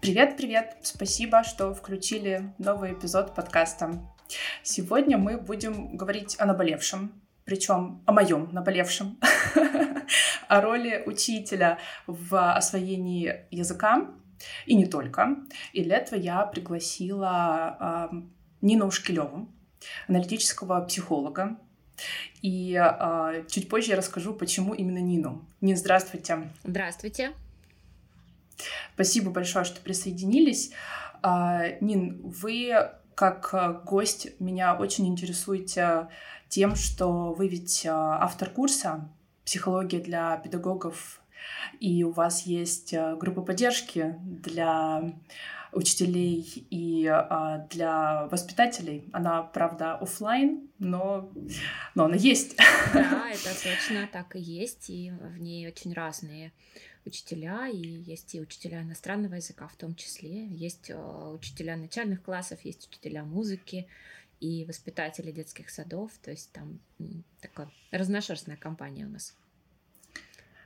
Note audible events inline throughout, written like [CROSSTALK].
Привет-привет! Спасибо, что включили новый эпизод подкаста. Сегодня мы будем говорить о наболевшем, причем о моем наболевшем, [LAUGHS] о роли учителя в освоении языка и не только. И для этого я пригласила э, Нину Ушкилеву, аналитического психолога. И э, чуть позже я расскажу, почему именно Нину. Нин, здравствуйте. Здравствуйте. Спасибо большое, что присоединились. Э, Нин, вы как гость меня очень интересуете тем, что вы ведь автор курса «Психология для педагогов», и у вас есть группа поддержки для учителей и а, для воспитателей. Она, правда, офлайн, но, но она есть. Да, [LAUGHS] это точно так и есть, и в ней очень разные учителя, и есть и учителя иностранного языка в том числе, есть а, учителя начальных классов, есть учителя музыки и воспитатели детских садов, то есть там такая разношерстная компания у нас.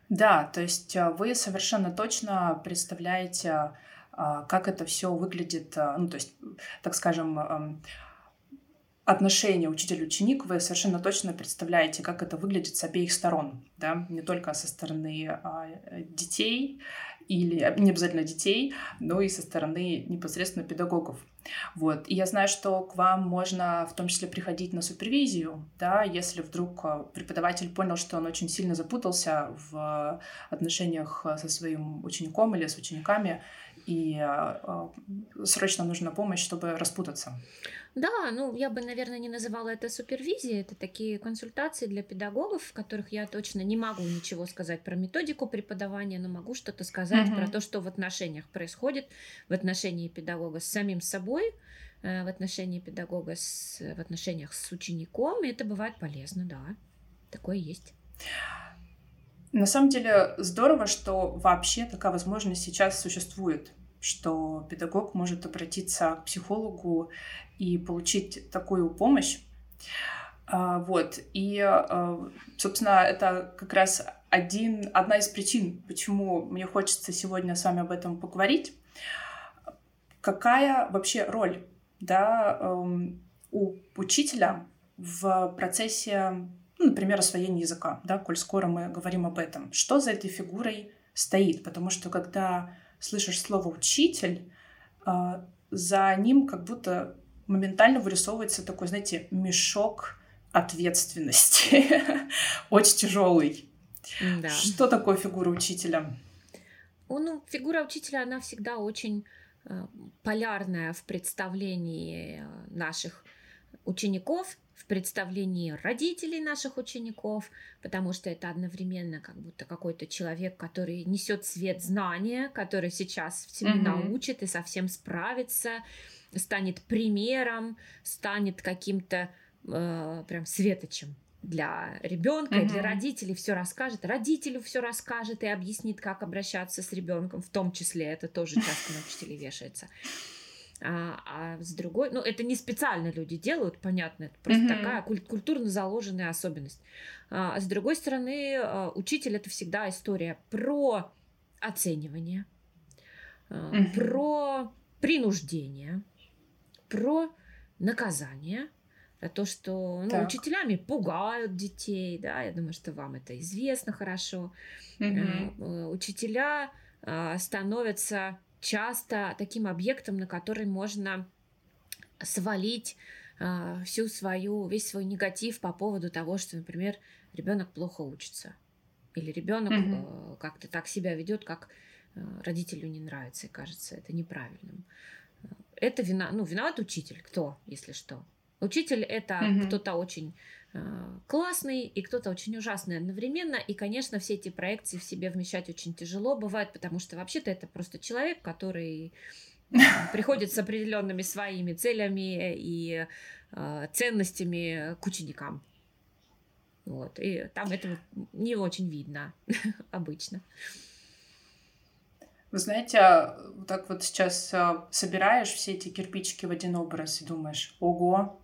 Да, то есть а, вы совершенно точно представляете как это все выглядит, а, ну, то есть, так скажем, отношения учитель-ученик, вы совершенно точно представляете, как это выглядит с обеих сторон, да, не только со стороны а, детей или не обязательно детей, но и со стороны непосредственно педагогов. Вот. И я знаю, что к вам можно в том числе приходить на супервизию, да, если вдруг преподаватель понял, что он очень сильно запутался в отношениях со своим учеником или с учениками, и э, срочно нужна помощь, чтобы распутаться. Да, ну я бы, наверное, не называла это супервизией. Это такие консультации для педагогов, в которых я точно не могу ничего сказать про методику преподавания, но могу что-то сказать угу. про то, что в отношениях происходит, в отношении педагога с самим собой, э, в отношении педагога с, в отношениях с учеником. И это бывает полезно, да. Такое есть. На самом деле здорово, что вообще такая возможность сейчас существует, что педагог может обратиться к психологу и получить такую помощь. А, вот. И, а, собственно, это как раз один, одна из причин, почему мне хочется сегодня с вами об этом поговорить. Какая вообще роль да, эм, у учителя в процессе ну, например, освоение языка, да, коль скоро мы говорим об этом. Что за этой фигурой стоит? Потому что когда слышишь слово «учитель», а, за ним как будто моментально вырисовывается такой, знаете, мешок ответственности, [LAUGHS] очень тяжелый. Да. Что такое фигура учителя? Ну, фигура учителя, она всегда очень э, полярная в представлении э, наших учеников в представлении родителей наших учеников, потому что это одновременно как будто какой-то человек, который несет свет знания, который сейчас всему mm-hmm. научит и совсем справится, станет примером, станет каким-то э, прям светочем для ребенка mm-hmm. и для родителей все расскажет, родителю все расскажет и объяснит, как обращаться с ребенком, в том числе это тоже часто на учителей вешается. А, а с другой, ну это не специально люди делают, понятно, это просто mm-hmm. такая куль- культурно заложенная особенность. А, а с другой стороны, а, учитель это всегда история про оценивание, mm-hmm. про принуждение, про наказание, про то, что ну, учителями пугают детей, да, я думаю, что вам это известно хорошо. Mm-hmm. Учителя становятся часто таким объектом, на который можно свалить э, всю свою, весь свой негатив по поводу того, что, например, ребенок плохо учится. Или ребенок mm-hmm. э, как-то так себя ведет, как э, родителю не нравится, и кажется это неправильным. Это вина, ну, виноват учитель. Кто, если что? Учитель это mm-hmm. кто-то очень Э, классный и кто-то очень ужасный одновременно. И, конечно, все эти проекции в себе вмещать очень тяжело бывает, потому что вообще-то это просто человек, который э, [LAUGHS] приходит с определенными своими целями и э, ценностями к ученикам. Вот. И там этого не очень видно [LAUGHS] обычно. Вы знаете, вот так вот сейчас собираешь все эти кирпичики в один образ и думаешь, ого,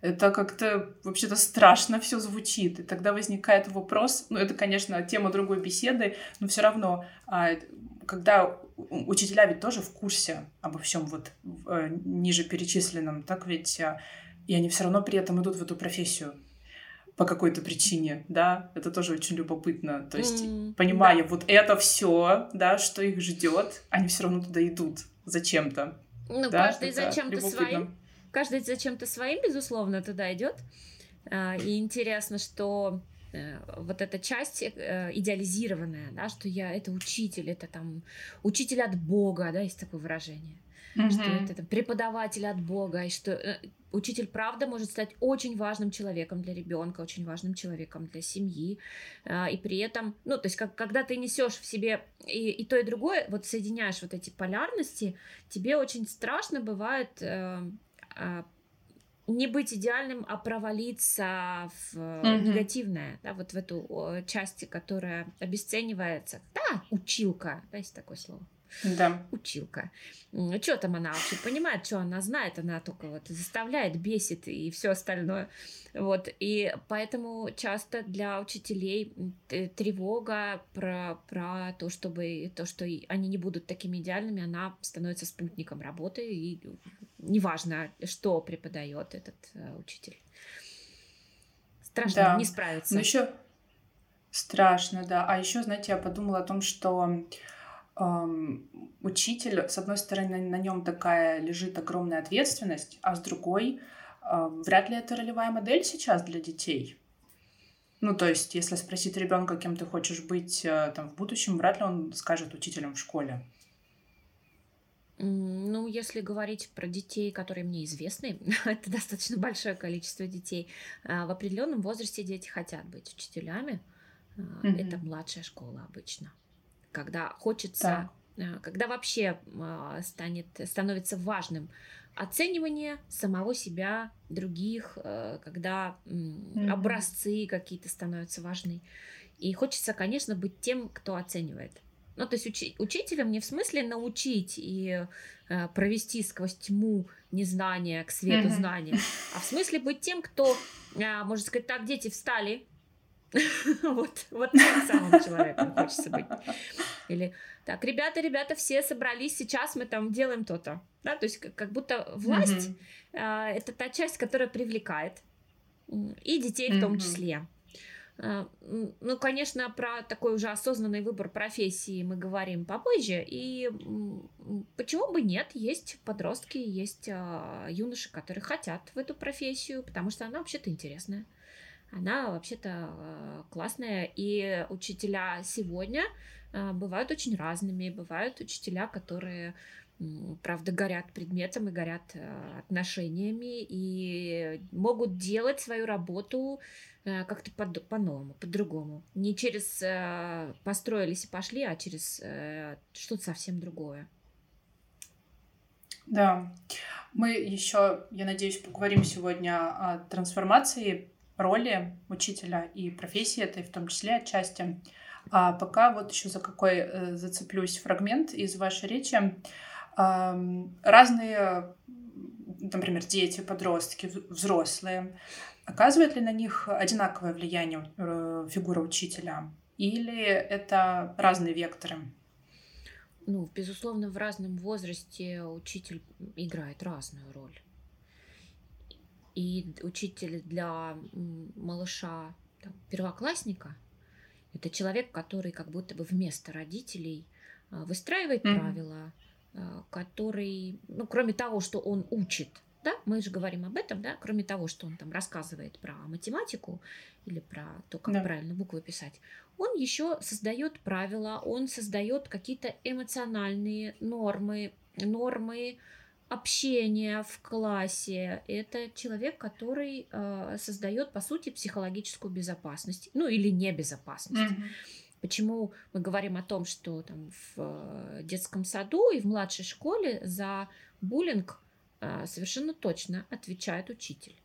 это как-то вообще-то страшно все звучит. И тогда возникает вопрос, ну это, конечно, тема другой беседы, но все равно, а, когда учителя ведь тоже в курсе обо всем вот э, ниже перечисленном, так ведь а, и они все равно при этом идут в эту профессию по какой-то причине, да, это тоже очень любопытно. То есть, mm, понимая да. вот это все, да, что их ждет, они все равно туда идут зачем-то. Ну, да? каждый зачем-то своим. Каждый зачем-то своим, безусловно, туда идет. А, и интересно, что э, вот эта часть э, идеализированная, да, что я это учитель, это там учитель от Бога, да, есть такое выражение. Mm-hmm. Что это там, преподаватель от Бога, и что э, учитель, правда, может стать очень важным человеком для ребенка, очень важным человеком для семьи. А, и при этом, ну, то есть, как, когда ты несешь в себе и, и то, и другое, вот соединяешь вот эти полярности, тебе очень страшно бывает э, э, не быть идеальным, а провалиться в mm-hmm. негативное, да, вот в эту часть, которая обесценивается. Да, училка, да, есть такое слово. Да. Училка. Что там она вообще понимает, что она знает, она только вот заставляет, бесит и все остальное. Вот. И поэтому часто для учителей тревога про, про то, чтобы то, что они не будут такими идеальными, она становится спутником работы, и неважно, что преподает этот э, учитель. Страшно да. не справиться. Ну еще страшно, да. А еще, знаете, я подумала о том, что учитель, с одной стороны, на, нем такая лежит огромная ответственность, а с другой, вряд ли это ролевая модель сейчас для детей. Ну, то есть, если спросить ребенка, кем ты хочешь быть э, там в будущем, вряд ли он скажет учителем в школе. Ну, если говорить про детей, которые мне известны, [LAUGHS] это достаточно большое количество детей. А, в определенном возрасте дети хотят быть учителями. Mm-hmm. Это младшая школа обычно когда хочется, да. когда вообще а, станет, становится важным оценивание самого себя, других, э, когда mm-hmm. образцы какие-то становятся важны. И хочется, конечно, быть тем, кто оценивает. Ну, то есть учи- учителем не в смысле научить и э, провести сквозь тьму незнания к свету mm-hmm. знания, а в смысле быть тем, кто, э, можно сказать, так, дети встали, [LAUGHS] вот, вот тем самым человеком хочется быть. Или так, ребята, ребята, все собрались, сейчас мы там делаем то-то. Да, то есть как будто власть mm-hmm. это та часть, которая привлекает. И детей mm-hmm. в том числе. А, ну, конечно, про такой уже осознанный выбор профессии мы говорим попозже. И почему бы нет? Есть подростки, есть а, юноши, которые хотят в эту профессию, потому что она вообще-то интересная она вообще-то э, классная. И учителя сегодня э, бывают очень разными. Бывают учителя, которые правда, горят предметом и горят э, отношениями и могут делать свою работу как-то по- по-новому, по-другому. Не через построились и пошли, а через что-то совсем другое. Да. Мы еще, я надеюсь, поговорим сегодня о трансформации роли учителя и профессии этой в том числе отчасти. А пока вот еще за какой э, зацеплюсь фрагмент из вашей речи. Разные, например, дети, подростки, взрослые, оказывает ли на них одинаковое влияние э, фигура учителя? Или это разные векторы? Ну, безусловно, в разном возрасте учитель играет разную роль. И учитель для малыша там, первоклассника это человек, который как будто бы вместо родителей а, выстраивает mm-hmm. правила, а, который, ну, кроме того, что он учит, да, мы же говорим об этом, да, кроме того, что он там рассказывает про математику или про то, как да. правильно буквы писать, он еще создает правила, он создает какие-то эмоциональные нормы, нормы общение в классе. Это человек, который э, создает, по сути, психологическую безопасность. Ну, или небезопасность. Mm-hmm. Почему мы говорим о том, что там в э, детском саду и в младшей школе за буллинг э, совершенно точно отвечает учитель.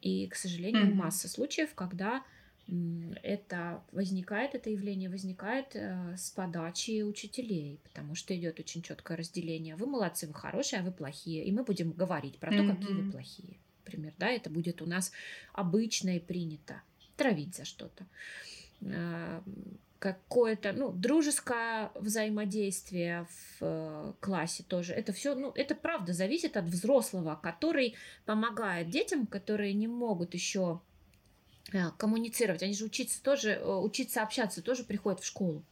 И, к сожалению, mm-hmm. масса случаев, когда это возникает, это явление возникает э, с подачи учителей, потому что идет очень четкое разделение. Вы молодцы, вы хорошие, а вы плохие. И мы будем говорить про то, mm-hmm. какие вы плохие. например, да, это будет у нас обычно и принято травить за что-то. А, какое-то, ну, дружеское взаимодействие в э, классе тоже. Это все, ну, это правда зависит от взрослого, который помогает детям, которые не могут еще э, коммуницировать. Они же учиться тоже, э, учиться общаться тоже приходят в школу.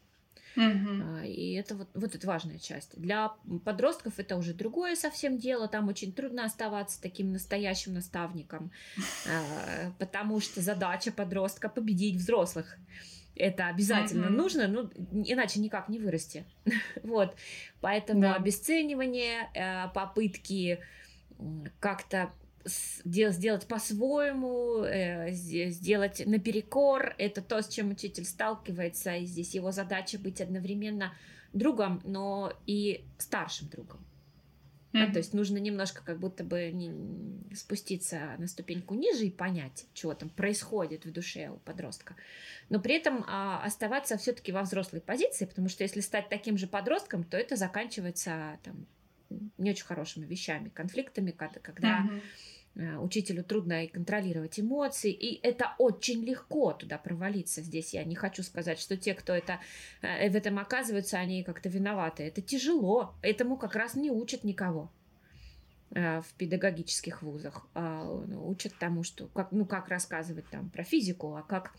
Угу. И это вот, вот это важная часть. Для подростков это уже другое совсем дело. Там очень трудно оставаться таким настоящим наставником, а, потому что задача подростка победить взрослых. Это обязательно mm-hmm. нужно, ну, иначе никак не вырасти. [LAUGHS] вот. Поэтому да. обесценивание, э, попытки как-то сделать по-своему, э, сделать наперекор. Это то, с чем учитель сталкивается. И здесь его задача быть одновременно другом, но и старшим другом. Mm-hmm. Да, то есть нужно немножко как будто бы не, спуститься на ступеньку ниже и понять, что там происходит в душе у подростка. Но при этом а, оставаться все-таки во взрослой позиции, потому что если стать таким же подростком, то это заканчивается там, не очень хорошими вещами, конфликтами, когда, когда mm-hmm учителю трудно и контролировать эмоции, и это очень легко туда провалиться. Здесь я не хочу сказать, что те, кто это, э, в этом оказываются, они как-то виноваты. Это тяжело, этому как раз не учат никого э, в педагогических вузах. А, ну, учат тому, что как, ну, как рассказывать там про физику, а как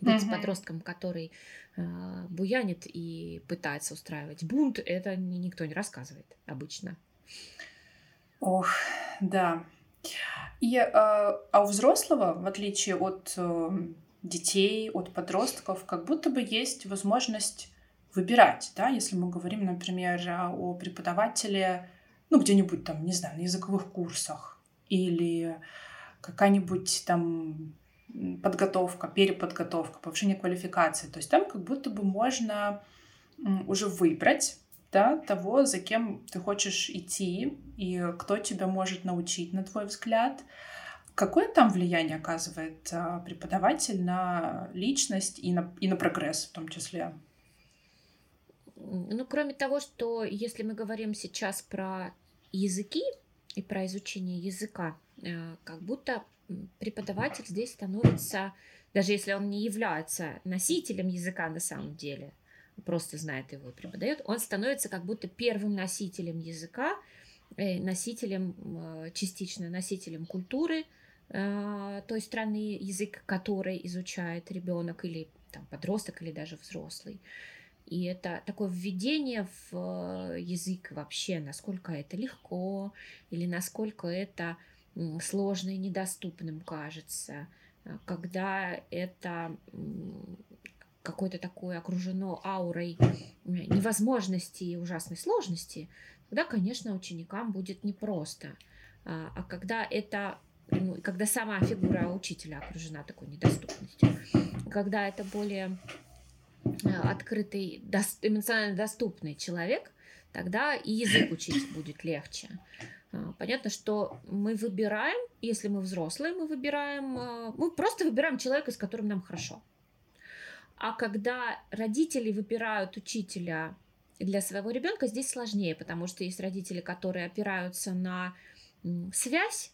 быть uh-huh. подростком, который э, буянит и пытается устраивать бунт, это никто не рассказывает обычно. Ох, да. И, а, а у взрослого, в отличие от э, детей, от подростков, как будто бы есть возможность выбирать, да, если мы говорим, например, о преподавателе, ну, где-нибудь там, не знаю, на языковых курсах или какая-нибудь там подготовка, переподготовка, повышение квалификации. То есть там как будто бы можно уже выбрать да, того, за кем ты хочешь идти и кто тебя может научить, на твой взгляд. Какое там влияние оказывает а, преподаватель на личность и на, и на прогресс в том числе? Ну, кроме того, что если мы говорим сейчас про языки и про изучение языка, э, как будто преподаватель здесь становится, даже если он не является носителем языка на самом деле, просто знает его и преподает, он становится как будто первым носителем языка, э, носителем, э, частично носителем культуры э, той страны, язык которой изучает ребенок или там, подросток, или даже взрослый. И это такое введение в язык вообще, насколько это легко или насколько это сложно и недоступным кажется, когда это какой-то такой окружено аурой невозможности и ужасной сложности, тогда, конечно, ученикам будет непросто. А, а когда это ну, когда сама фигура учителя окружена такой недоступностью, когда это более а, открытый, эмоционально доступный человек, тогда и язык учить будет легче. А, понятно, что мы выбираем, если мы взрослые, мы выбираем, мы просто выбираем человека, с которым нам хорошо. А когда родители выбирают учителя для своего ребенка, здесь сложнее, потому что есть родители, которые опираются на связь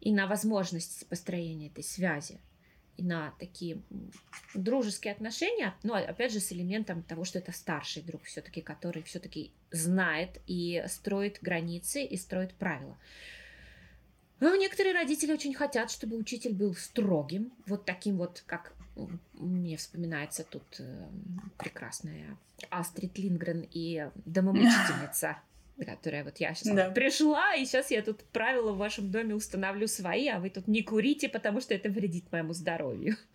и на возможность построения этой связи, на такие дружеские отношения, но опять же с элементом того, что это старший друг все-таки, который все-таки знает и строит границы и строит правила. Но некоторые родители очень хотят, чтобы учитель был строгим, вот таким вот, как мне вспоминается тут э, прекрасная Астрид Лингрен и домомучительница, которая вот я сейчас да. пришла, и сейчас я тут правила в вашем доме установлю свои, а вы тут не курите, потому что это вредит моему здоровью. [LAUGHS]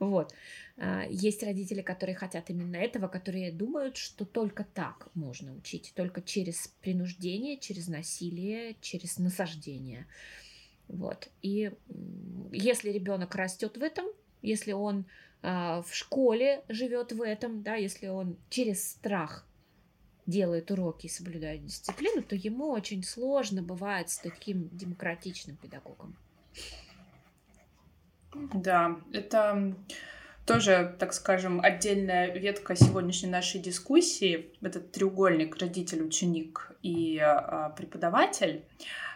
Вот. А, есть родители, которые хотят именно этого, которые думают, что только так можно учить, только через принуждение, через насилие, через насаждение. Вот. И если ребенок растет в этом, если он э, в школе живет в этом, да, если он через страх делает уроки и соблюдает дисциплину, то ему очень сложно бывает с таким демократичным педагогом. Да, это тоже, так скажем, отдельная ветка сегодняшней нашей дискуссии, этот треугольник родитель, ученик и а, преподаватель.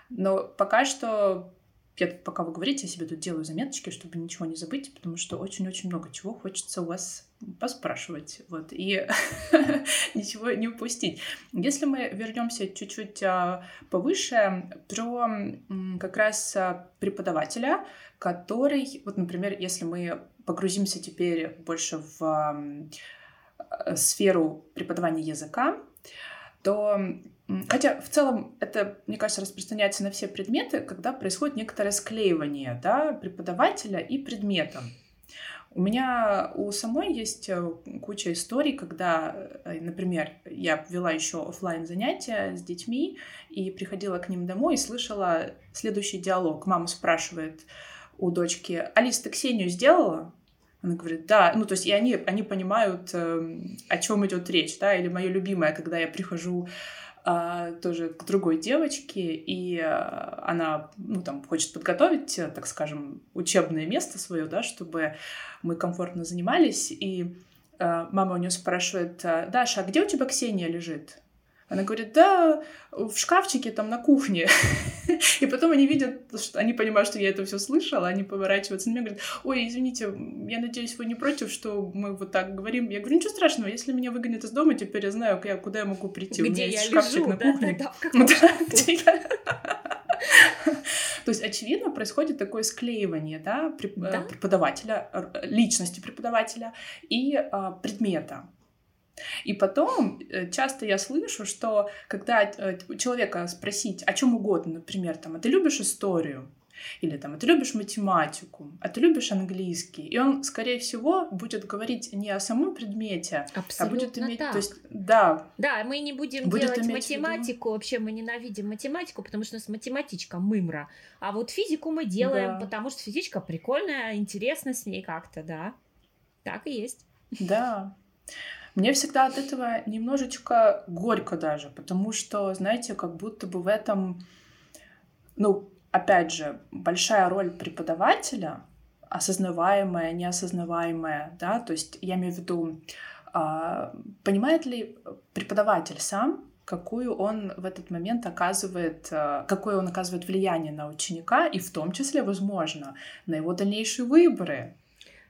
Но пока что я пока вы говорите, я себе тут делаю заметочки, чтобы ничего не забыть, потому что очень-очень много чего хочется у вас поспрашивать, вот, и [LAUGHS] ничего не упустить. Если мы вернемся чуть-чуть а, повыше, про как раз а, преподавателя, который, вот, например, если мы погрузимся теперь больше в а, сферу преподавания языка, то Хотя в целом это, мне кажется, распространяется на все предметы, когда происходит некоторое склеивание да, преподавателя и предмета. У меня у самой есть э, куча историй, когда, э, например, я вела еще офлайн занятия с детьми и приходила к ним домой и слышала следующий диалог. Мама спрашивает у дочки, Алис, ты Ксению сделала? Она говорит, да, ну то есть и они, они понимают, э, о чем идет речь, да, или мое любимое, когда я прихожу тоже к другой девочке, и а, она, ну, там, хочет подготовить, так скажем, учебное место свое, да, чтобы мы комфортно занимались, и а, мама у нее спрашивает, Даша, а где у тебя Ксения лежит? Она говорит, да, в шкафчике там на кухне. [LAUGHS] И потом они видят, что они понимают, что я это все слышала, они поворачиваются на меня и говорят, ой, извините, я надеюсь, вы не против, что мы вот так говорим. Я говорю, ничего страшного, если меня выгонят из дома, теперь я знаю, куда я могу прийти. Где У меня я есть шкафчик лежу, на да, кухне. да, [LAUGHS] да, [LAUGHS] То есть, очевидно, происходит такое склеивание да, Да. преподавателя, личности преподавателя и а, предмета. И потом э, часто я слышу, что когда э, человека спросить о чем угодно, например, там, а ты любишь историю? Или там, а ты любишь математику, а ты любишь английский. И он, скорее всего, будет говорить не о самом предмете, Абсолютно а будет иметь... так. То есть, да, Да, мы не будем Будет делать математику. Вообще мы ненавидим математику, потому что у нас математичка мымра. А вот физику мы делаем, Да. потому что физичка прикольная, интересно с ней как-то, да. Так и есть. Да. Мне всегда от этого немножечко горько даже, потому что, знаете, как будто бы в этом, ну, опять же, большая роль преподавателя, осознаваемая, неосознаваемая, да, то есть я имею в виду, а, понимает ли преподаватель сам, какую он в этот момент оказывает, а, какое он оказывает влияние на ученика, и в том числе, возможно, на его дальнейшие выборы,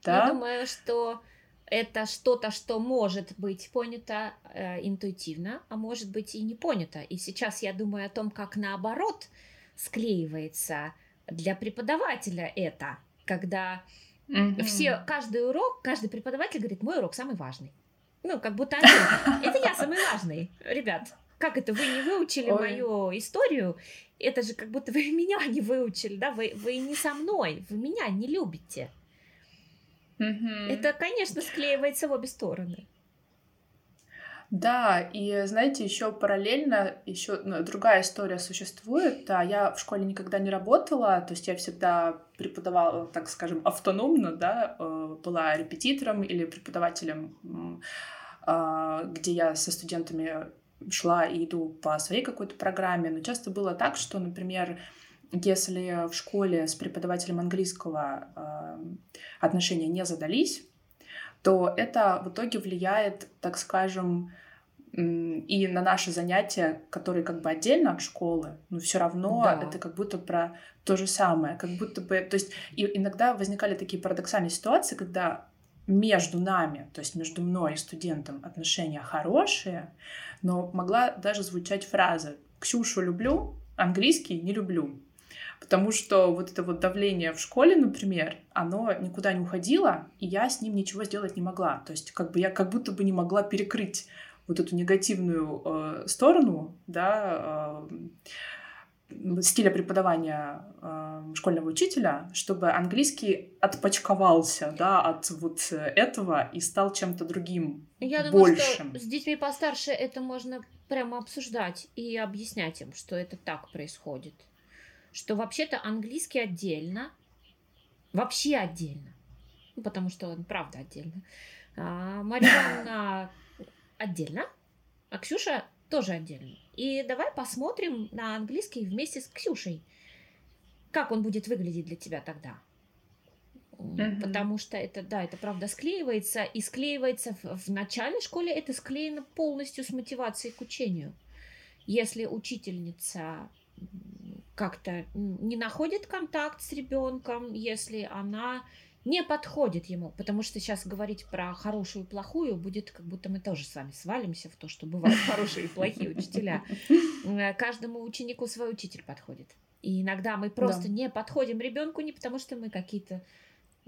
да? Я думаю, что это что-то, что может быть понято э, интуитивно, а может быть и не понято. И сейчас я думаю о том, как наоборот склеивается для преподавателя это, когда Мгм. все, каждый урок, каждый преподаватель говорит, мой урок самый важный. Ну, как будто один. Это я самый важный. Ребят, как это вы не выучили Ой. мою историю? Это же как будто вы [LAUGHS] меня не выучили, да? Вы, вы не со мной, вы меня не любите. Мгм. Это, конечно, склеивается в обе стороны. Да, и знаете, еще параллельно еще другая история существует. Да, я в школе никогда не работала, то есть я всегда преподавала, так скажем, автономно, да, э, была репетитором или преподавателем, а, где я со студентами шла и иду по своей какой-то программе. Но часто было так, что, например, если в школе с преподавателем английского э, отношения не задались, то это в итоге влияет, так скажем, и на наши занятия, которые как бы отдельно от школы, но все равно Да. это как будто про то же самое, как будто бы, то есть и иногда возникали такие парадоксальные ситуации, когда между нами, то есть между мной и студентом отношения хорошие, но могла даже звучать фраза «Ксюшу люблю, английский не люблю». Потому что вот это вот давление в школе, например, оно никуда не уходило, и я с ним ничего сделать не могла. То есть как бы я как будто бы не могла перекрыть вот эту негативную э, сторону, да, э, стиля преподавания э, школьного учителя, чтобы английский отпочковался, да, от вот этого и стал чем-то другим, Я думаю, большим. что с детьми постарше это можно прямо обсуждать и объяснять им, что это так происходит. Что вообще-то английский отдельно, вообще отдельно, ну, потому что он правда отдельно. А Ивановна [COUGHS] отдельно, а Ксюша тоже отдельно. И давай посмотрим на английский вместе с Ксюшей. Как он будет выглядеть для тебя тогда? Мгм. Потому что это, да, это правда склеивается, и склеивается в, в начале школы, это склеено полностью с мотивацией к учению. Если учительница как-то не находит контакт с ребенком, если она не подходит ему, потому что сейчас говорить про хорошую и плохую будет, как будто мы тоже с вами свалимся в то, что бывают [LAUGHS] хорошие и плохие учителя. Э, каждому ученику свой учитель подходит. И иногда мы просто да. не подходим ребенку не потому, что мы какие-то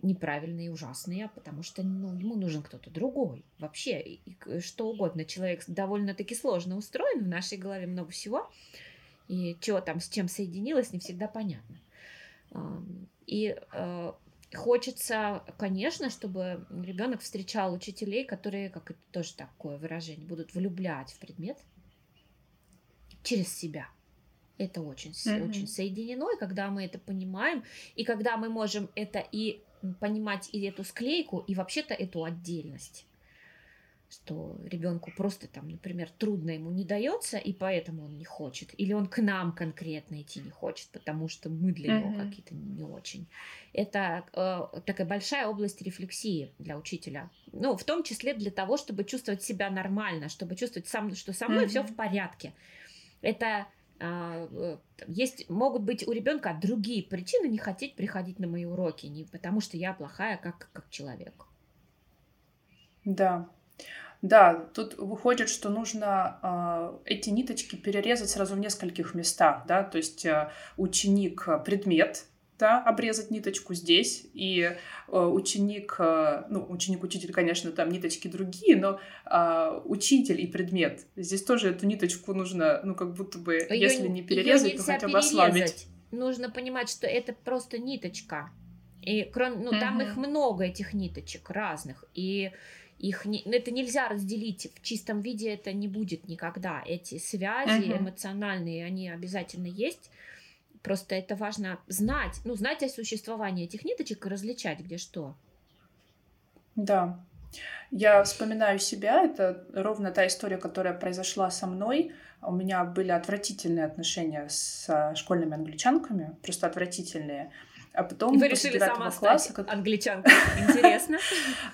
неправильные и ужасные, а потому что ну, ему нужен кто-то другой. Вообще, и, и, что угодно. Человек довольно-таки сложно устроен, в нашей голове много всего. И что там с чем соединилось, не всегда понятно. И э, хочется, конечно, чтобы ребенок встречал учителей, которые, как это тоже такое выражение, будут влюблять в предмет через себя. Это очень, mm-hmm. очень соединено, и когда мы это понимаем, и когда мы можем это и понимать и эту склейку, и вообще-то эту отдельность что ребенку просто там, например, трудно ему не дается, и поэтому он не хочет, или он к нам конкретно идти не хочет, потому что мы для него mm-hmm. какие-то не очень. Это э, такая большая область рефлексии для учителя, ну в том числе для того, чтобы чувствовать себя нормально, чтобы чувствовать сам, что со мной mm-hmm. все в порядке. Это э, есть могут быть у ребенка другие причины не хотеть приходить на мои уроки, не потому что я плохая как как человек. Да, да, тут выходит, что нужно э, эти ниточки перерезать сразу в нескольких местах, да, то есть э, ученик предмет, да, обрезать ниточку здесь, и э, ученик, э, ну, ученик-учитель, конечно, там ниточки другие, но э, учитель и предмет, здесь тоже эту ниточку нужно, ну, как будто бы, её, если не перерезать, то хотя бы ослабить. Нужно понимать, что это просто ниточка. И кроме, ну, mm-hmm. там их много, этих ниточек разных. И их не, ну, это нельзя разделить в чистом виде, это не будет никогда. Эти связи uh-huh. эмоциональные, они обязательно есть. Просто это важно знать, ну, знать о существовании этих ниточек и различать, где что. Да. Я вспоминаю себя, это ровно та история, которая произошла со мной. У меня были отвратительные отношения с школьными англичанками, просто отвратительные. А потом Вы решили сама класса, стать как... англичанкой. Интересно.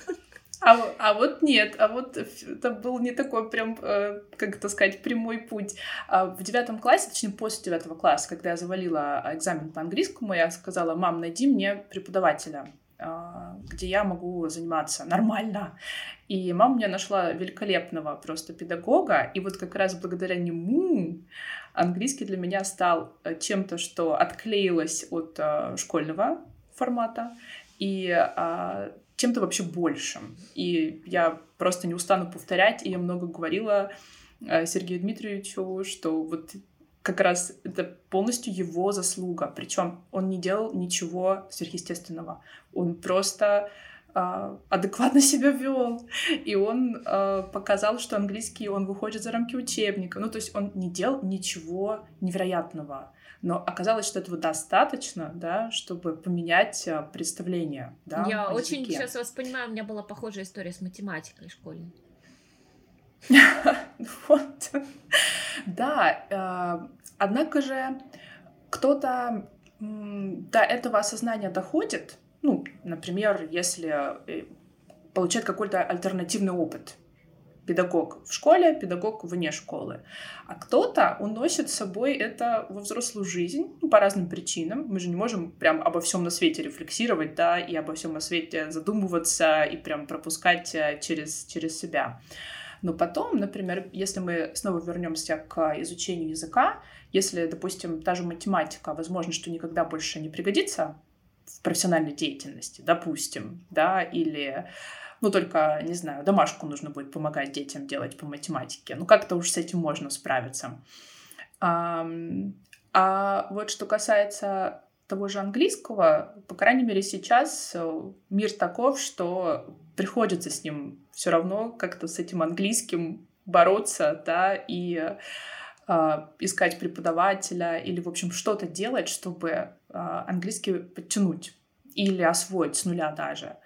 [LAUGHS] А, а вот нет, а вот это был не такой прям, э, как это сказать, прямой путь. А в девятом классе, точнее после девятого класса, когда я завалила экзамен по английскому, я сказала, мам, найди мне преподавателя, а, где я могу заниматься нормально. И мама мне нашла великолепного просто педагога, и вот как раз благодаря нему английский для меня стал э, чем-то, что отклеилось от э, школьного формата, и чем-то вообще большим. И я просто не устану повторять, и я много говорила э, Сергею Дмитриевичу, что вот как раз это полностью его заслуга. Причем он не делал ничего сверхъестественного. Он просто э, адекватно себя вел. И он э, показал, что английский он выходит за рамки учебника. Ну, то есть он не делал ничего невероятного но оказалось, что этого достаточно, да, чтобы поменять а, представление. Да, Я очень сейчас вас понимаю, у меня была похожая история с математикой школьной. [LAUGHS] Вот. Да, а, однако же кто-то до этого осознания доходит, ну, например, если э, получает какой-то альтернативный опыт, педагог в школе, педагог вне школы. А кто-то уносит с собой это во взрослую жизнь ну, по разным причинам. Мы же не можем прям обо всем на свете рефлексировать, да, и обо всем на свете задумываться и прям пропускать э, через, через себя. Но потом, например, если мы снова вернемся к изучению языка, если, допустим, та же математика, возможно, что никогда больше не пригодится в профессиональной деятельности, допустим, да, или ну, только, не знаю, домашку нужно будет помогать детям делать по математике. Ну, как-то уж с этим можно справиться. А, а вот что касается того же английского, по крайней мере, сейчас э, мир таков, что приходится с ним все равно как-то с этим английским бороться, да, и э, искать преподавателя или, в общем, что-то делать, чтобы э, английский подтянуть или освоить с нуля даже.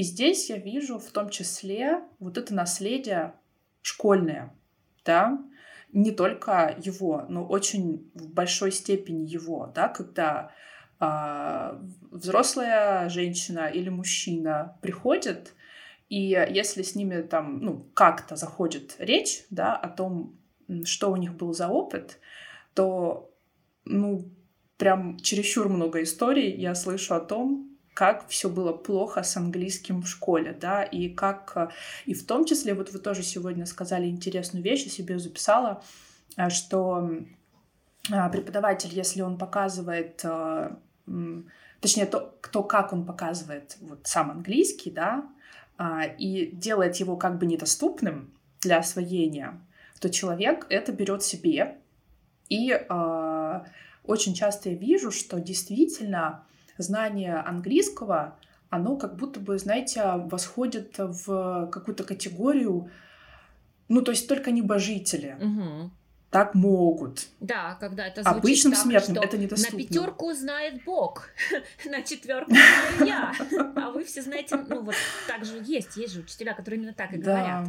И здесь я вижу в том числе вот это наследие школьное, да, не только его, но очень в большой степени его, да, когда э, взрослая женщина или мужчина приходит, и если с ними там, ну, как-то заходит речь, да, о том, что у них был за опыт, то, ну, прям чересчур много историй я слышу о том, как все было плохо с английским в школе, да, и как, э, и в том числе, вот вы тоже сегодня сказали интересную вещь, я себе записала, э, что э, преподаватель, если он показывает, точнее, то, кто как он показывает вот сам английский, да, и делает его как бы недоступным для освоения, то человек это берет себе. И очень часто я вижу, что действительно знание английского, оно как будто бы, знаете, восходит в какую-то категорию, ну, то есть только небожители. Угу. Так могут. Да, когда это звучит Обычным так, смертным что это недоступно. На пятерку знает Бог, [LAUGHS] на четверку я. [LAUGHS] А вы все знаете, ну вот так же есть, есть же учителя, которые именно так и говорят.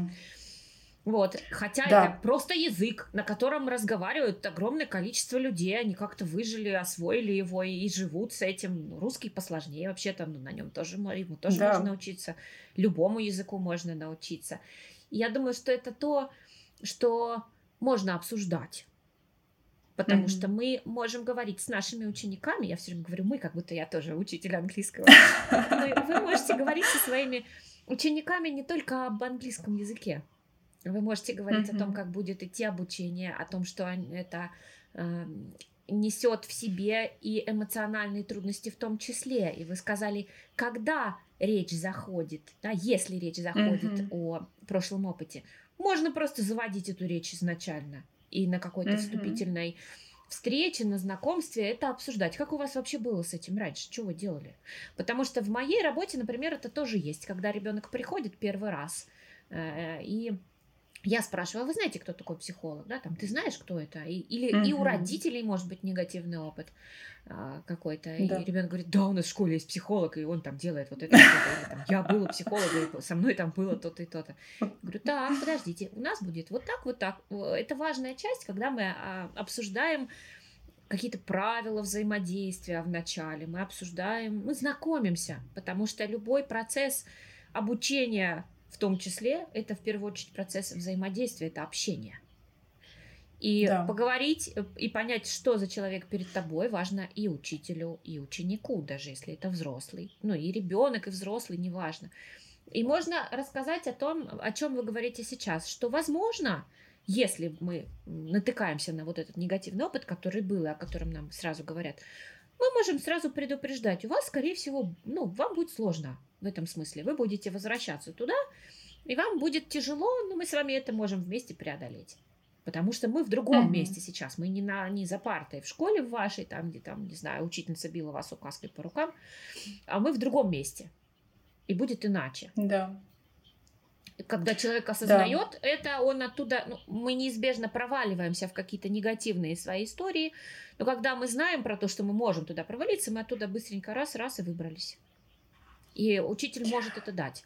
Вот, хотя да. это просто язык, на котором разговаривают огромное количество людей, они как-то выжили, освоили его и живут с этим. Ну, русский посложнее вообще-то, ну, на нем тоже, ему тоже да. можно научиться, любому языку можно научиться. я думаю, что это то, что можно обсуждать. Потому mm-hmm. что мы можем говорить с нашими учениками, я все время говорю мы, как будто я тоже учитель английского. [LAUGHS] Вы можете говорить со своими учениками не только об английском языке, вы можете говорить mm-hmm. о том, как будет идти обучение, о том, что это э, несет в себе и эмоциональные трудности в том числе. И вы сказали, когда речь заходит, да, если речь заходит mm-hmm. о прошлом опыте, можно просто заводить эту речь изначально и на какой-то mm-hmm. вступительной встрече, на знакомстве это обсуждать. Как у вас вообще было с этим раньше? Что вы делали? Потому что в моей работе, например, это тоже есть, когда ребенок приходит первый раз э, и я спрашиваю, а вы знаете, кто такой психолог, да, там, ты знаешь, кто это? И, или mm-hmm. и у родителей может быть негативный опыт а, какой-то, да. и ребенок говорит, да, у нас в школе есть психолог, и он там делает вот это, или, там, я была психологом, и со мной там было то-то и то-то. Говорю, так, подождите, у нас будет вот так, вот так. Это важная часть, когда мы а, обсуждаем какие-то правила взаимодействия в начале, мы обсуждаем, мы знакомимся, потому что любой процесс обучения в том числе это в первую очередь процесс взаимодействия, это общение. И да. поговорить э, и понять, что за человек перед тобой, важно и учителю, и ученику, даже если это взрослый. Ну, и ребенок, и взрослый, неважно. И можно рассказать о том, о чем вы говорите сейчас, что возможно, если мы натыкаемся на вот этот негативный опыт, который был, и о котором нам сразу говорят, мы можем сразу предупреждать, у вас, скорее всего, ну, вам будет сложно в этом смысле. Вы будете возвращаться туда, и вам будет тяжело, но мы с вами это можем вместе преодолеть. Потому что мы в другом mm-hmm. месте сейчас. Мы не, на, не за партой в школе в вашей, там, где там, не знаю, учительница била вас указкой по рукам, а мы в другом месте. И будет иначе. Да. Когда человек осознает да. это, он оттуда, ну, мы неизбежно проваливаемся в какие-то негативные свои истории, но когда мы знаем про то, что мы можем туда провалиться, мы оттуда быстренько раз-раз и выбрались. И учитель может это дать.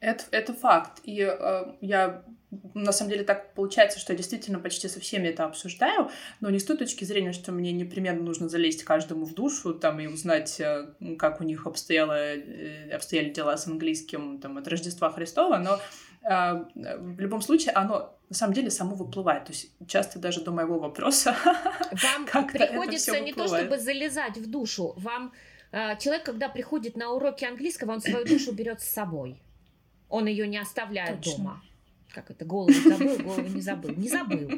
Это, это факт. И э, я на самом деле так получается, что я действительно почти со всеми это обсуждаю, но не с той точки зрения, что мне непременно нужно залезть каждому в душу там и узнать, э, как у них обстояло, э, обстояли дела с английским там, от Рождества Христова, но э, в любом случае оно на самом деле само выплывает. То есть часто даже до моего вопроса. [LAUGHS] Вам приходится не то чтобы залезать в душу, вам э, человек, когда приходит на уроки английского, он свою душу [CLEARS THROAT] берет с собой. Он ее не оставляет Точно. дома. Как это, голову забыл, голову не забыл. Не забыл.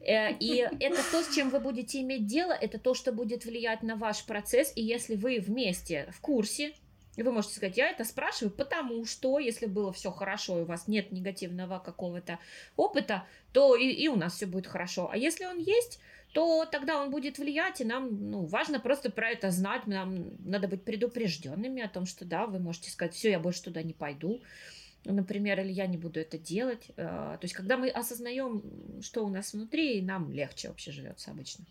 Э, и это то, с чем вы будете иметь дело, это то, что будет влиять на ваш процесс. И если вы вместе в курсе, вы можете сказать, я это спрашиваю, потому что, если было все хорошо, и у вас нет негативного какого-то опыта, то и, и у нас все будет хорошо. А если он есть, то тогда он будет влиять, и нам ну, важно просто про это знать, нам надо быть предупрежденными о том, что да, вы можете сказать, все, я больше туда не пойду, например, или я не буду это делать. Э, то есть, когда мы осознаем, что у нас внутри, нам легче вообще живется обычно.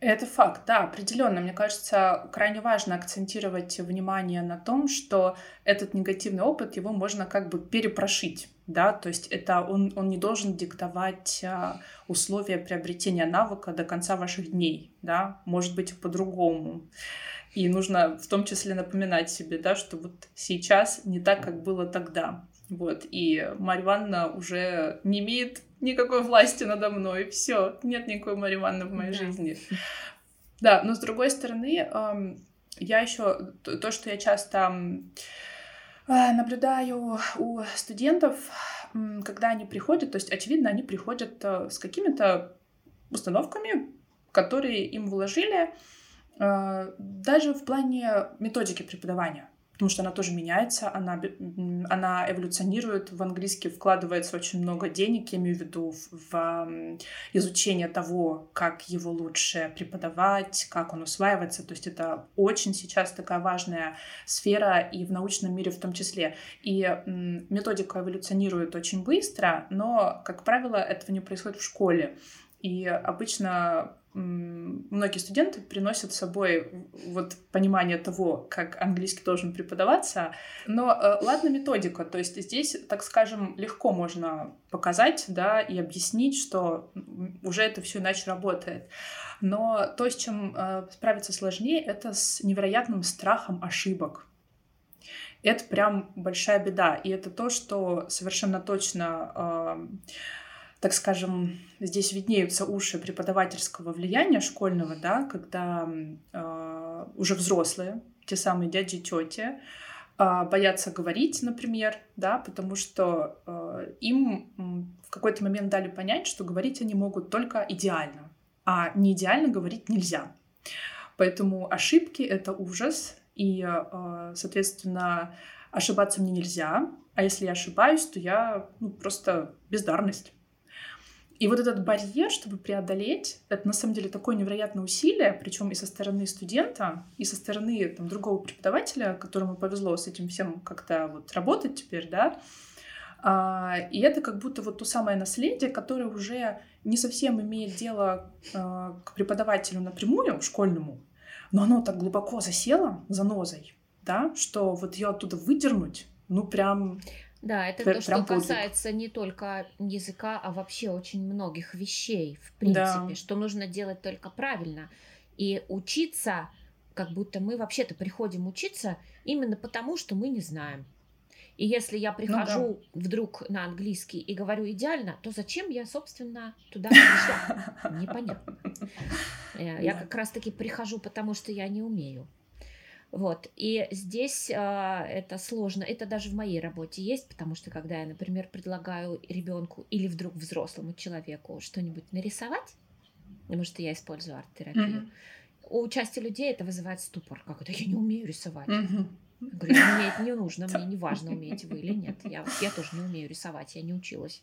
Это факт, да, определенно. Мне кажется, крайне важно акцентировать внимание на том, что этот негативный опыт, его можно как бы перепрошить, да, то есть это он, он не должен диктовать а, условия приобретения навыка до конца ваших дней, да, может быть по-другому. И нужно в том числе напоминать себе, да, что вот сейчас не так, как было тогда. Вот, и Марья Ивановна уже не имеет никакой власти надо мной. Все, нет никакой Марьи Ивановны в моей да. жизни. Да, но с другой стороны, я еще то, что я часто а, наблюдаю у студентов, когда они приходят, то есть, очевидно, они приходят э, с какими-то установками, которые им вложили, э, даже в плане методики преподавания потому что она тоже меняется, она, она эволюционирует, в английский вкладывается очень много денег, я имею в виду в, в изучение того, как его лучше преподавать, как он усваивается, то есть это очень сейчас такая важная сфера и в научном мире в том числе. И методика эволюционирует очень быстро, но, как правило, этого не происходит в школе. И обычно многие студенты приносят с собой вот понимание того, как английский должен преподаваться. Но э, ладно методика, то есть здесь, так скажем, легко можно показать, да, и объяснить, что уже это все иначе работает. Но то, с чем э, справиться сложнее, это с невероятным страхом ошибок. Это прям большая беда. И это то, что совершенно точно э, так скажем, здесь виднеются уши преподавательского влияния школьного, да, когда э, уже взрослые, те самые дяди и тети, э, боятся говорить, например, да, потому что э, им в какой-то момент дали понять, что говорить они могут только идеально, а не идеально говорить нельзя. Поэтому ошибки — это ужас, и, э, соответственно, ошибаться мне нельзя, а если я ошибаюсь, то я ну, просто бездарность. И вот этот барьер, чтобы преодолеть, это на самом деле такое невероятное усилие, причем и со стороны студента, и со стороны там, другого преподавателя, которому повезло с этим всем как-то вот работать теперь, да. А, и это как будто вот то самое наследие, которое уже не совсем имеет дело а, к преподавателю напрямую, школьному, но оно так глубоко засело занозой, да, что вот ее оттуда выдернуть, ну прям да, это то, что касается не только языка, а вообще очень многих вещей, в принципе, да. что нужно делать только правильно. И учиться, как будто мы вообще-то приходим учиться именно потому, что мы не знаем. И если я прихожу ну, да. вдруг на английский и говорю идеально, то зачем я, собственно, туда пришла? Непонятно. Э, я как раз-таки прихожу, потому что я не умею. Вот. И здесь а, это сложно. Это даже в моей работе есть, потому что когда я, например, предлагаю ребенку или вдруг взрослому человеку что-нибудь нарисовать, потому что я использую арт-терапию, mm-hmm. у части людей это вызывает ступор. Как это? Я не умею рисовать. Mm-hmm. Я говорю, уметь не нужно, [LAUGHS] мне не важно, умеете вы или нет. Я, я тоже не умею рисовать, я не училась.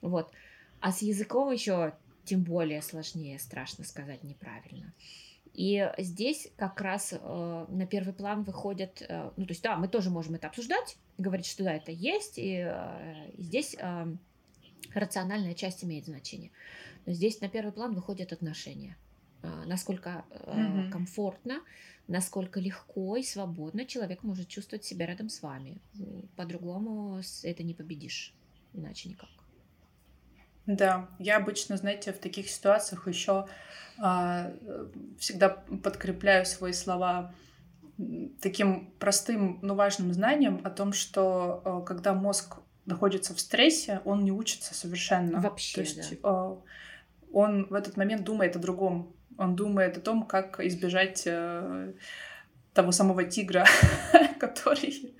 Вот. А с языком еще тем более сложнее, страшно сказать неправильно. И здесь как раз э, на первый план выходят, э, ну то есть да, мы тоже можем это обсуждать, говорить, что да, это есть, и, э, и здесь э, рациональная часть имеет значение. Но здесь на первый план выходят отношения. Э, насколько э, mm-hmm. комфортно, насколько легко и свободно человек может чувствовать себя рядом с вами. По-другому это не победишь, иначе никак. Да, я обычно, знаете, в таких ситуациях еще а, всегда подкрепляю свои слова таким простым, но важным знанием о том, что а, когда мозг находится в стрессе, он не учится совершенно. Вообще, То есть да. а, он в этот момент думает о другом. Он думает о том, как избежать э, того самого тигра, [LAUGHS] который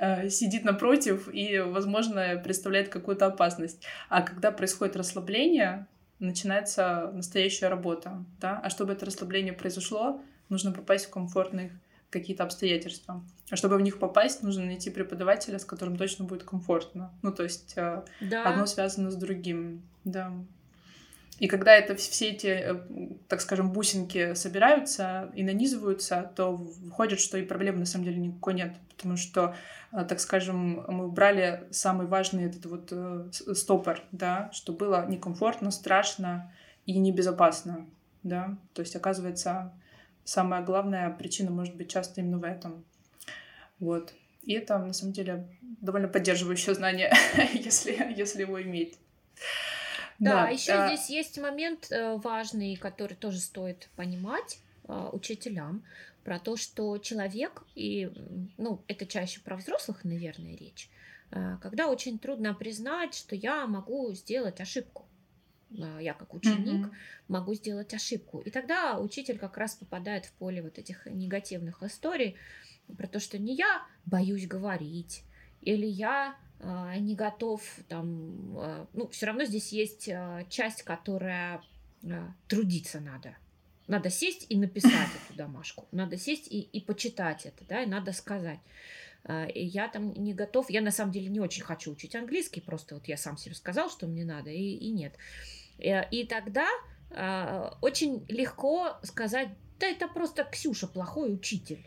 э, сидит напротив и, возможно, представляет какую-то опасность. А когда происходит расслабление, начинается настоящая работа, да? А чтобы это расслабление произошло, нужно попасть в комфортные какие-то обстоятельства. А чтобы в них попасть, нужно найти преподавателя, с которым точно будет комфортно. Ну, то есть э, да. одно связано с другим, да. И когда это все эти, э, так скажем, бусинки собираются и нанизываются, то выходит, что и проблемы на самом деле никакой нет, потому что, э, так скажем, мы убрали самый важный этот вот э, стопор, да, что было некомфортно, страшно и небезопасно, да, то есть, оказывается, самая главная причина может быть часто именно в этом, вот. И это, на самом деле, довольно поддерживающее знание, [LAUGHS] если, если его иметь. Да, да еще а... здесь есть момент э, важный, который тоже стоит понимать э, учителям, про то, что человек, и, ну, это чаще про взрослых, наверное, речь, э, когда очень трудно признать, что я могу сделать ошибку. Э, я как ученик mm-hmm. могу сделать ошибку. И тогда учитель как раз попадает в поле вот этих негативных историй про то, что не я боюсь говорить, или я не готов там, э, ну, все равно здесь есть э, часть, которая трудиться надо. Надо сесть и написать эту домашку. Надо сесть и, и почитать это, да, и надо сказать. И я там не готов. Я на самом деле не очень хочу учить английский, просто вот я сам себе сказал, что мне надо, и, и нет. И тогда очень легко сказать, да это просто Ксюша плохой учитель.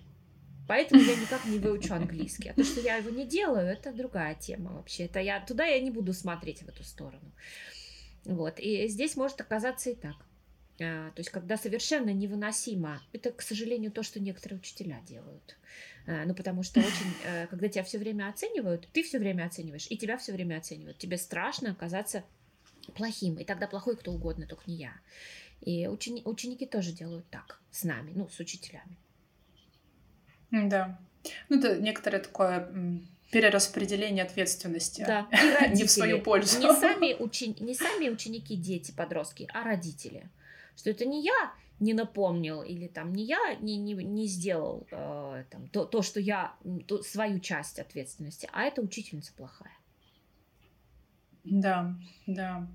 Поэтому я никак не выучу английский. А то, что я его не делаю, это другая тема вообще. Это я, туда я не буду смотреть в эту сторону. Вот. И здесь может оказаться и так. А, то есть, когда совершенно невыносимо, это, к сожалению, то, что некоторые учителя делают. А, ну, потому что очень, э, когда тебя все время оценивают, ты все время оцениваешь, и тебя все время оценивают. Тебе страшно оказаться плохим, и тогда плохой кто угодно, только не я. И учени, ученики тоже делают так с нами, ну, с учителями. Да. Ну, это некоторое такое перераспределение ответственности. Да, [LAUGHS] и родители. не в свою пользу. Не сами, учени... не сами ученики, дети, подростки, а родители. Что это не я не напомнил или там не я не, не, не сделал э, там, то, то, что я, то, свою часть ответственности, а это учительница плохая. Да, да.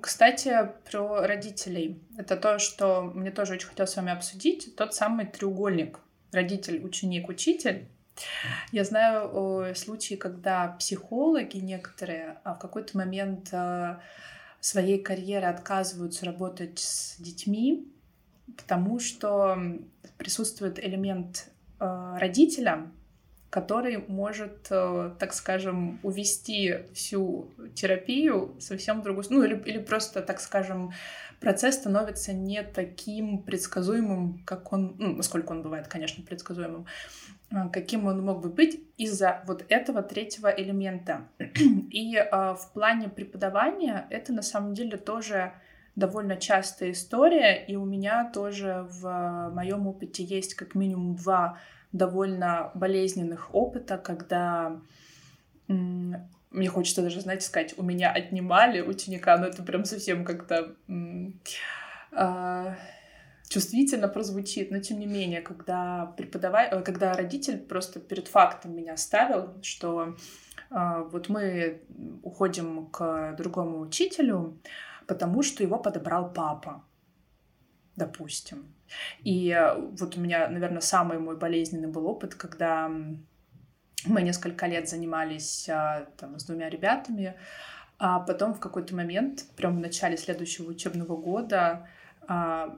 Кстати, про родителей. Это то, что мне тоже очень хотелось с вами обсудить. Тот самый треугольник родитель, ученик, учитель. Я знаю случаи, когда психологи некоторые а в какой-то момент э, своей карьеры отказываются работать с детьми, потому что присутствует элемент э, родителя, который может, э, так скажем, увести всю терапию совсем в другую ну или, или просто, так скажем, процесс становится не таким предсказуемым, как он, ну, насколько он бывает, конечно, предсказуемым, а, каким он мог бы быть из-за вот этого третьего элемента. И э, в плане преподавания это на самом деле тоже довольно частая история, и у меня тоже в моем опыте есть как минимум два довольно болезненных опыта, когда мне хочется даже, знаете, сказать, у меня отнимали ученика, но это прям совсем как-то э, чувствительно прозвучит, но тем не менее, когда преподаватель, э, когда родитель просто перед фактом меня ставил, что э, вот мы уходим к другому учителю, потому что его подобрал папа, допустим. И вот у меня, наверное, самый мой болезненный был опыт, когда мы несколько лет занимались а, там, с двумя ребятами, а потом в какой-то момент, прямо в начале следующего учебного года, а,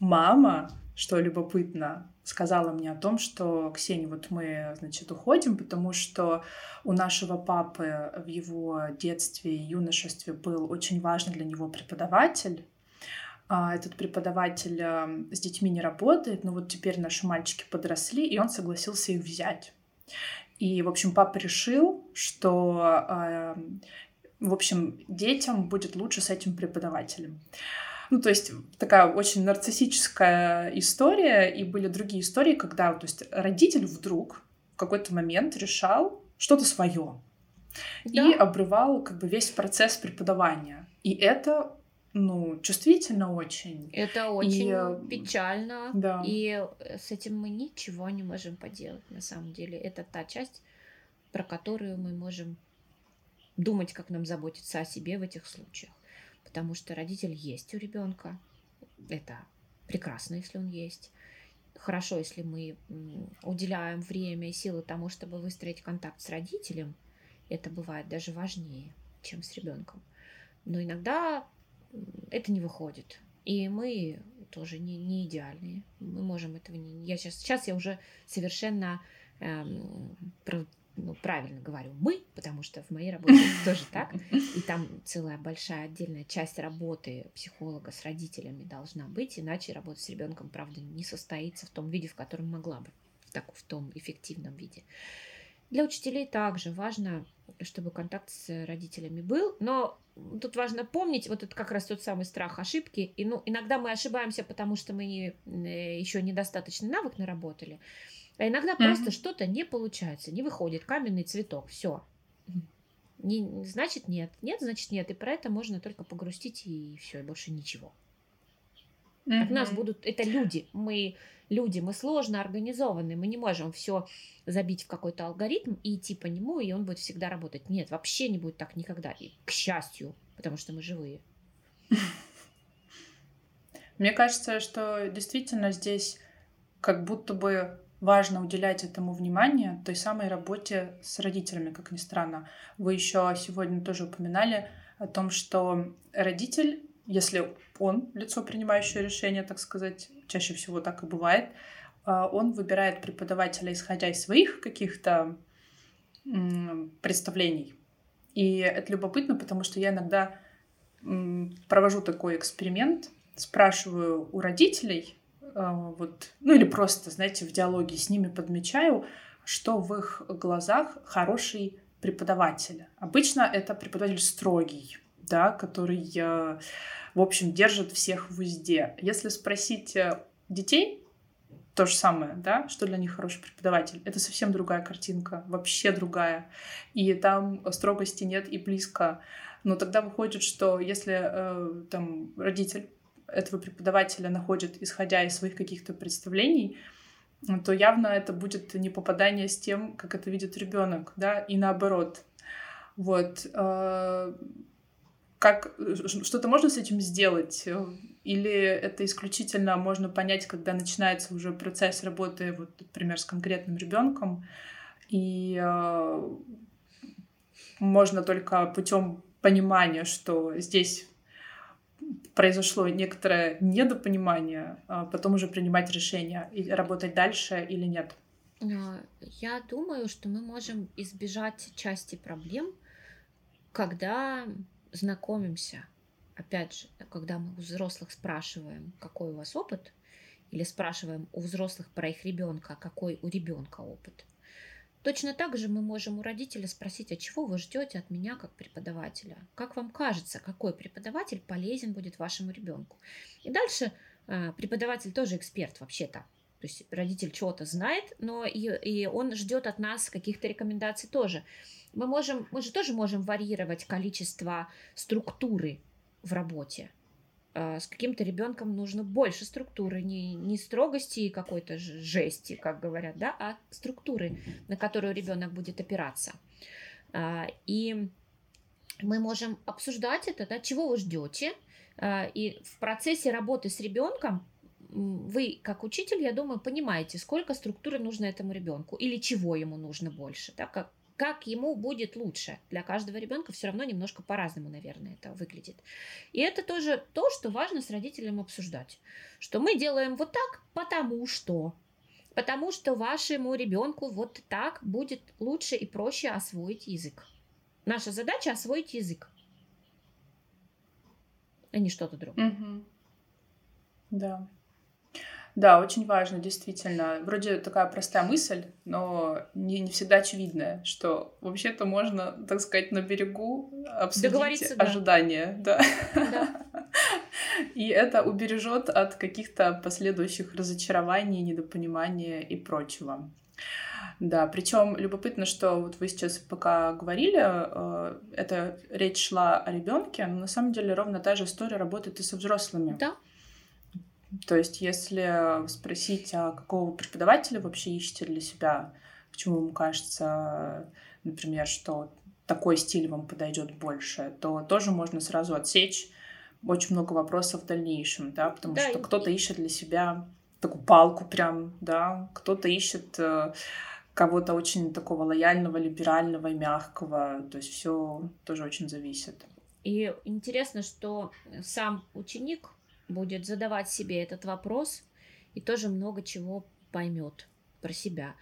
мама, что любопытно, сказала мне о том, что Ксения, вот мы, значит, уходим, потому что у нашего папы в его детстве и юношестве был очень важный для него преподаватель. Этот преподаватель с детьми не работает, но вот теперь наши мальчики подросли, и он согласился их взять. И, в общем, папа решил, что, в общем, детям будет лучше с этим преподавателем. Ну, то есть такая очень нарциссическая история, и были другие истории, когда, то есть, родитель вдруг в какой-то момент решал что-то свое да. и обрывал как бы весь процесс преподавания. И это ну, чувствительно очень. Это очень и, э, печально. Да. И э, с этим мы ничего не можем поделать, на самом деле. Это та часть, про которую мы можем думать, как нам заботиться о себе в этих случаях. Потому что родитель есть у ребенка. Это прекрасно, если он есть. Хорошо, если мы уделяем время и силы тому, чтобы выстроить контакт с родителем. Это бывает даже важнее, чем с ребенком. Но иногда это не выходит. И мы тоже не, не идеальные. Мы можем этого не... Я сейчас, сейчас я уже совершенно эм, про, ну, правильно говорю мы, потому что в моей работе [LAUGHS] тоже так. И там целая большая отдельная часть работы психолога с родителями должна быть, иначе работа с ребенком, правда, не состоится в том виде, в котором могла бы, в, так, в том эффективном виде. Для учителей также важно, чтобы контакт с родителями был, но тут важно помнить, вот это как раз тот самый страх ошибки. И, ну, иногда мы ошибаемся, потому что мы не, э, еще недостаточно навык наработали, а иногда mm-hmm. просто что-то не получается, не выходит, каменный цветок, все. Не, значит нет. Нет, значит нет. И про это можно только погрустить и все, и больше ничего. Mm-hmm. От нас будут... Это люди. Мы люди, мы сложно организованы. Мы не можем все забить в какой-то алгоритм и идти по нему, и он будет всегда работать. Нет, вообще не будет так никогда. И, к счастью, потому что мы живые. Мне кажется, что действительно здесь как будто бы важно уделять этому внимание, той самой работе с родителями, как ни странно. Вы еще сегодня тоже упоминали о том, что родитель, если он лицо, принимающее решение, так сказать, чаще всего так и бывает, а, он выбирает преподавателя, исходя из своих каких-то представлений. И это любопытно, потому что я иногда провожу такой эксперимент, спрашиваю у родителей, а, вот, ну или просто, знаете, в диалоге с ними подмечаю, что в их глазах хороший преподаватель. Обычно это преподаватель строгий, да, который, э, в общем, держит всех в узде. Если спросить э, детей, то же самое, да, что для них хороший преподаватель. Это совсем другая картинка, вообще другая. И там строгости нет и близко. Но тогда выходит, что если э, там родитель этого преподавателя находит, исходя из своих каких-то представлений, то явно это будет не попадание с тем, как это видит ребенок, да, и наоборот. Вот. Э, как что-то можно с этим сделать? Или это исключительно можно понять, когда начинается уже процесс работы, вот, например, с конкретным ребенком, и э, можно только путем понимания, что здесь произошло некоторое недопонимание, а потом уже принимать решение и работать дальше или нет? А, я думаю, что мы можем избежать части проблем, когда знакомимся. Опять же, когда мы у взрослых спрашиваем, какой у вас опыт, или спрашиваем у взрослых про их ребенка, какой у ребенка опыт – Точно так же мы можем у родителя спросить, а чего вы ждете от меня как преподавателя? Как вам кажется, какой преподаватель полезен будет вашему ребенку? И дальше э, преподаватель тоже эксперт вообще-то. То есть родитель чего-то знает, но и, и он ждет от нас каких-то рекомендаций тоже. Мы, можем, мы же тоже можем варьировать количество структуры в работе. А, с каким-то ребенком нужно больше структуры, не, не строгости и какой-то жести, как говорят, да, а структуры, на которую ребенок будет опираться. А, и мы можем обсуждать это, да, чего вы ждете. А, и в процессе работы с ребенком вы, как учитель, я думаю, понимаете, сколько структуры нужно этому ребенку или чего ему нужно больше, да, как, как ему будет лучше. Для каждого ребенка все равно немножко по-разному, наверное, это выглядит. И это тоже то, что важно с родителем обсуждать. Что мы делаем вот так, потому что. Потому что вашему ребенку вот так будет лучше и проще освоить язык. Наша задача освоить язык, а не что-то другое. Угу. Да. Да, очень важно, действительно. Вроде такая простая мысль, но не, не всегда очевидная, что вообще-то можно, так сказать, на берегу обсудить ожидания. Да. да. [LAUGHS] И это убережет от каких-то последующих разочарований, недопонимания и прочего. Да, причем любопытно, что вот вы сейчас пока говорили, э, это речь шла о ребенке, но на самом деле ровно та же история работает и со взрослыми. Да. То есть, если спросить, а какого преподавателя вообще ищете для себя, почему вам кажется, например, что такой стиль вам подойдет больше, то тоже можно сразу отсечь очень много вопросов в дальнейшем, да, потому да, что кто-то ищет для себя такую палку прям, да, кто-то ищет э, кого-то очень такого лояльного, либерального и мягкого, то есть все тоже очень зависит. И интересно, что сам ученик будет задавать себе этот вопрос и тоже много чего поймет про себя.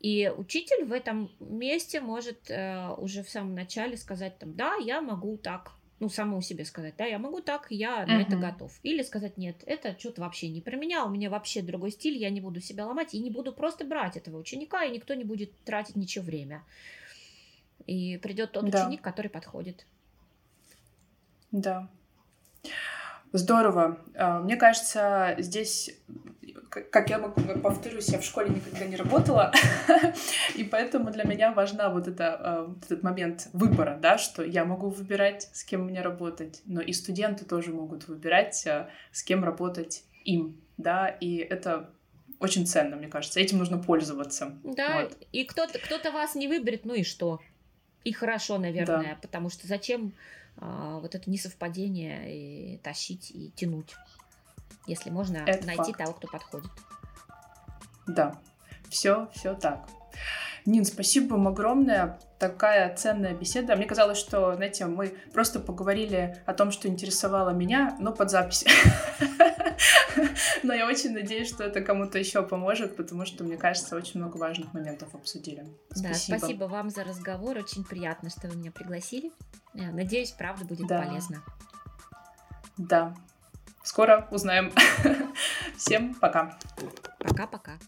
И учитель в этом месте может э, уже в самом начале сказать там, да, я могу так, ну, самому себе сказать, да, я могу так, я uh-huh. на это готов. Или сказать, нет, это что-то вообще не про меня, у меня вообще другой стиль, я не буду себя ломать и не буду просто брать этого ученика, и никто не будет тратить ничего время. И придет тот да. ученик, который подходит. Да. Здорово. А, мне кажется, здесь как я могу, повторюсь, я в школе никогда не работала, [LAUGHS] и поэтому для меня важна вот, это, э, вот этот момент выбора, да, что я могу выбирать, с кем мне работать, но и студенты тоже могут выбирать, э, с кем работать им, да, и это очень ценно, мне кажется. Этим нужно пользоваться. Да, вот. и кто-то кто вас не выберет, ну и что? И хорошо, наверное, да. потому что зачем а, вот это несовпадение и тащить и тянуть, если можно это найти факт. того, кто подходит. Да, все, все так. Нин, спасибо вам огромное. Такая ценная беседа. Мне казалось, что, знаете, мы просто поговорили о том, что интересовало меня, но под запись. Но я очень надеюсь, что это кому-то еще поможет, потому что, мне кажется, очень много важных моментов обсудили. Спасибо. Да, спасибо вам за разговор. Очень приятно, что вы меня пригласили. Надеюсь, правда будет да. полезно. Да. Скоро узнаем. [LAUGHS] Всем пока. Пока-пока.